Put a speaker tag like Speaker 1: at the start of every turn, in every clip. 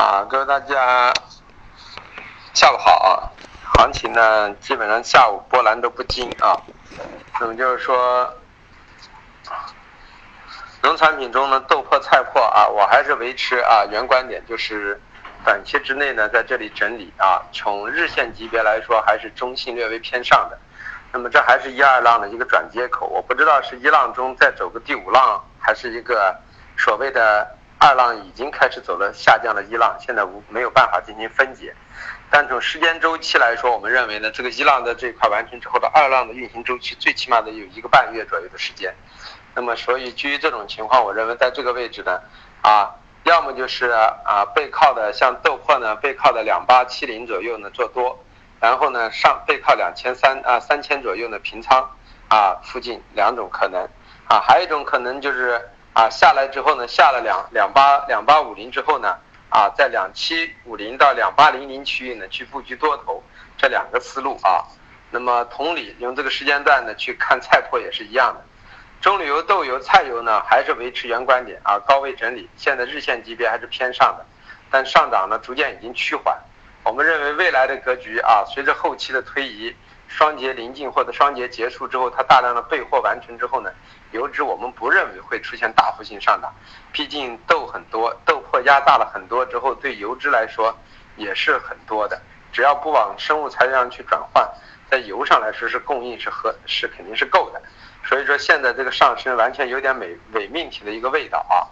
Speaker 1: 啊，各位大家下午好啊！行情呢，基本上下午波澜都不惊啊。那么就是说，农产品中呢，豆粕、菜粕啊，我还是维持啊原观点，就是短期之内呢，在这里整理啊。从日线级别来说，还是中性略微偏上的。那么这还是一二浪的一个转接口，我不知道是一浪中再走个第五浪，还是一个所谓的。二浪已经开始走了下降的一浪，现在无没有办法进行分解。但从时间周期来说，我们认为呢，这个一浪的这一块完成之后的二浪的运行周期，最起码得有一个半月左右的时间。那么，所以基于这种情况，我认为在这个位置呢，啊，要么就是啊背靠的像豆粕呢，背靠的两八七零左右呢做多，然后呢上背靠两千三啊三千左右呢平仓啊附近两种可能啊，还有一种可能就是。啊，下来之后呢，下了两两八两八五零之后呢，啊，在两七五零到两八零零区域呢去布局多头，这两个思路啊。那么同理，用这个时间段呢去看菜粕也是一样的。棕榈油、豆油、菜油呢还是维持原观点啊，高位整理，现在日线级别还是偏上的，但上涨呢逐渐已经趋缓。我们认为未来的格局啊，随着后期的推移。双节临近或者双节结束之后，它大量的备货完成之后呢，油脂我们不认为会出现大幅性上涨，毕竟豆很多，豆粕压大了很多之后，对油脂来说也是很多的，只要不往生物材料上去转换，在油上来说是供应是合是肯定是够的，所以说现在这个上升完全有点伪伪命题的一个味道啊。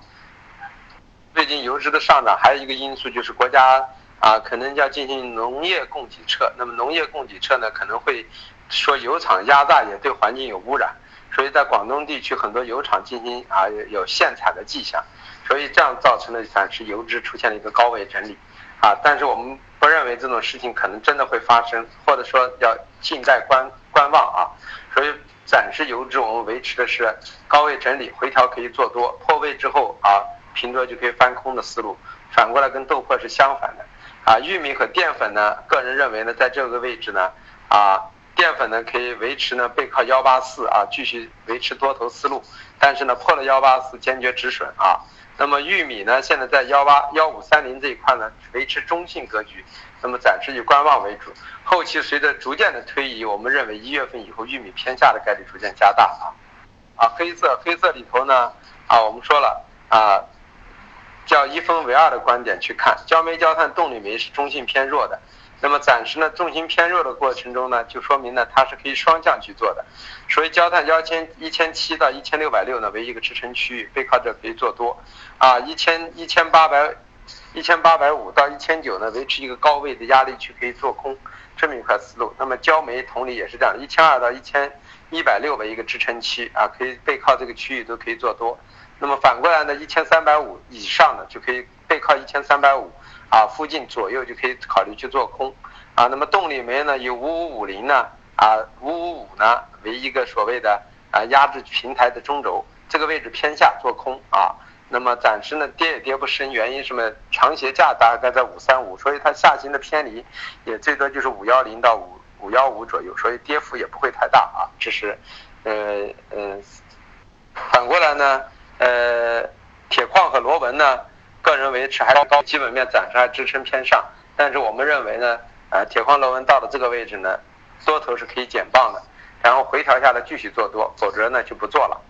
Speaker 1: 最近油脂的上涨还有一个因素就是国家。啊，可能要进行农业供给侧，那么农业供给侧呢，可能会说油厂压榨也对环境有污染，所以在广东地区很多油厂进行啊有限产的迹象，所以这样造成了暂时油脂出现了一个高位整理，啊，但是我们不认为这种事情可能真的会发生，或者说要静待观观望啊，所以暂时油脂我们维持的是高位整理，回调可以做多，破位之后啊平多就可以翻空的思路，反过来跟豆粕是相反的。啊，玉米和淀粉呢？个人认为呢，在这个位置呢，啊，淀粉呢可以维持呢背靠幺八四啊，继续维持多头思路。但是呢，破了幺八四坚决止损啊。那么玉米呢，现在在幺八幺五三零这一块呢，维持中性格局。那么暂时以观望为主，后期随着逐渐的推移，我们认为一月份以后玉米偏下的概率逐渐加大啊。啊，黑色黑色里头呢，啊，我们说了啊。叫一分为二的观点去看，焦煤、焦炭、动力煤是中性偏弱的。那么暂时呢，重心偏弱的过程中呢，就说明呢它是可以双向去做的。所以焦炭幺千一千七到一千六百六呢为一个支撑区域，背靠着可以做多。啊，一千一千八百一千八百五到一千九呢维持一个高位的压力区可以做空，这么一块思路。那么焦煤同理也是这样，一千二到一千一百六为一个支撑区啊，可以背靠这个区域都可以做多。那么反过来呢，一千三百五以上的就可以背靠一千三百五啊附近左右就可以考虑去做空啊。那么动力煤呢，以五五五零呢啊五五五呢为一个所谓的啊压制平台的中轴，这个位置偏下做空啊。那么暂时呢跌也跌不深，原因什么？长斜价大概在五三五，所以它下行的偏离也最多就是五幺零到五五幺五左右，所以跌幅也不会太大啊。这是呃呃，反过来呢？呃，铁矿和螺纹呢，个人维持还高基本面暂时还支撑偏上，但是我们认为呢，呃，铁矿螺纹到了这个位置呢，多头是可以减磅的，然后回调下来继续做多，否则呢就不做了。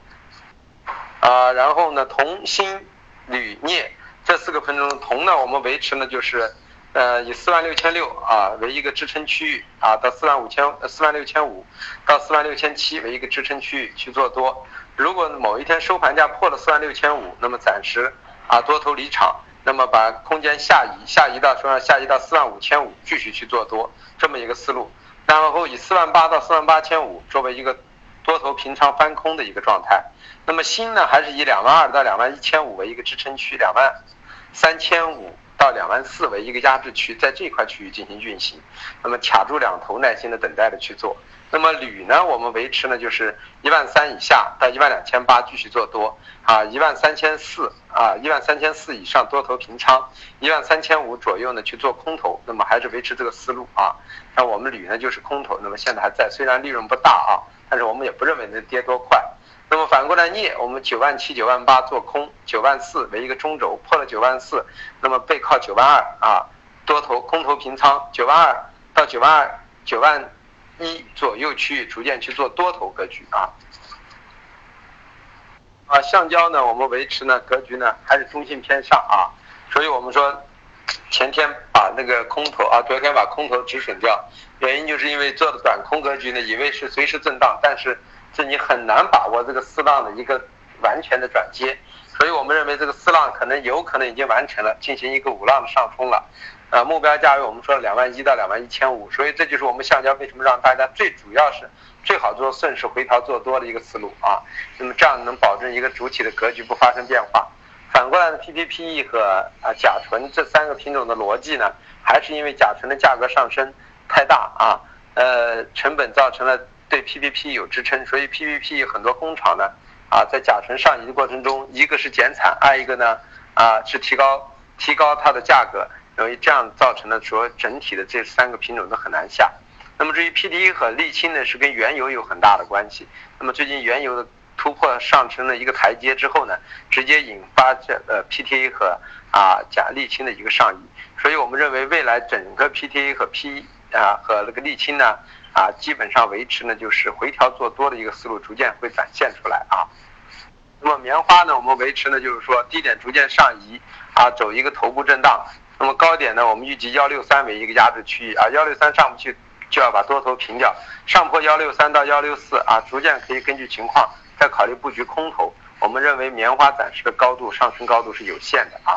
Speaker 1: 啊，然后呢，铜、锌、铝、镍这四个品种，铜呢，我们维持呢就是，呃，以四万六千六啊为一个支撑区域啊，到四万五千四万六千五到四万六千七为一个支撑区域去做多。如果某一天收盘价破了四万六千五，那么暂时啊多头离场，那么把空间下移下移到说下移到四万五千五，继续去做多这么一个思路，然后以四万八到四万八千五作为一个多头平仓翻空的一个状态，那么新呢还是以两万二到两万一千五为一个支撑区，两万三千五到两万四为一个压制区，在这块区域进行运行，那么卡住两头，耐心的等待的去做。那么铝呢，我们维持呢就是一万三以下到一万两千八继续做多啊，一万三千四啊，一万三千四以上多头平仓，一万三千五左右呢去做空头，那么还是维持这个思路啊。像我们铝呢就是空头，那么现在还在，虽然利润不大啊，但是我们也不认为能跌多快那么反过来镍，我们九万七、九万八做空，九万四为一个中轴，破了九万四，那么背靠九万二啊，多头空头平仓，九万二到九万二、九万一左右区域逐渐去做多头格局啊。啊，橡胶呢，我们维持呢格局呢还是中性偏上啊，所以我们说前天把那个空头啊，昨天把空头止损掉，原因就是因为做的短空格局呢，以为是随时震荡，但是是你很难把握这个四浪的一个完全的转接，所以我们认为这个四浪可能有可能已经完成了，进行一个五浪的上冲了，呃，目标价位我们说两万一到两万一千五，所以这就是我们橡胶为什么让大家最主要是。最好做顺势回调做多的一个思路啊，那么这样能保证一个主体的格局不发生变化。反过来呢，PPPE 和啊甲醇这三个品种的逻辑呢，还是因为甲醇的价格上升太大啊，呃成本造成了对 PPP 有支撑，所以 PPP 很多工厂呢啊在甲醇上移的过程中，一个是减产，二一个呢啊是提高提高它的价格，由于这样造成了说整体的这三个品种都很难下。那么至于 PTA 和沥青呢，是跟原油有很大的关系。那么最近原油的突破上升了一个台阶之后呢，直接引发这呃 PTA 和啊钾沥青的一个上移。所以我们认为未来整个 PTA 和 P 啊和那个沥青呢啊基本上维持呢就是回调做多的一个思路，逐渐会展现出来啊。那么棉花呢，我们维持呢就是说低点逐渐上移啊，走一个头部震荡。那么高点呢，我们预计幺六三为一个压制区域啊，幺六三上不去。就要把多头平掉，上破幺六三到幺六四啊，逐渐可以根据情况再考虑布局空头。我们认为棉花暂时的高度上升高度是有限的啊。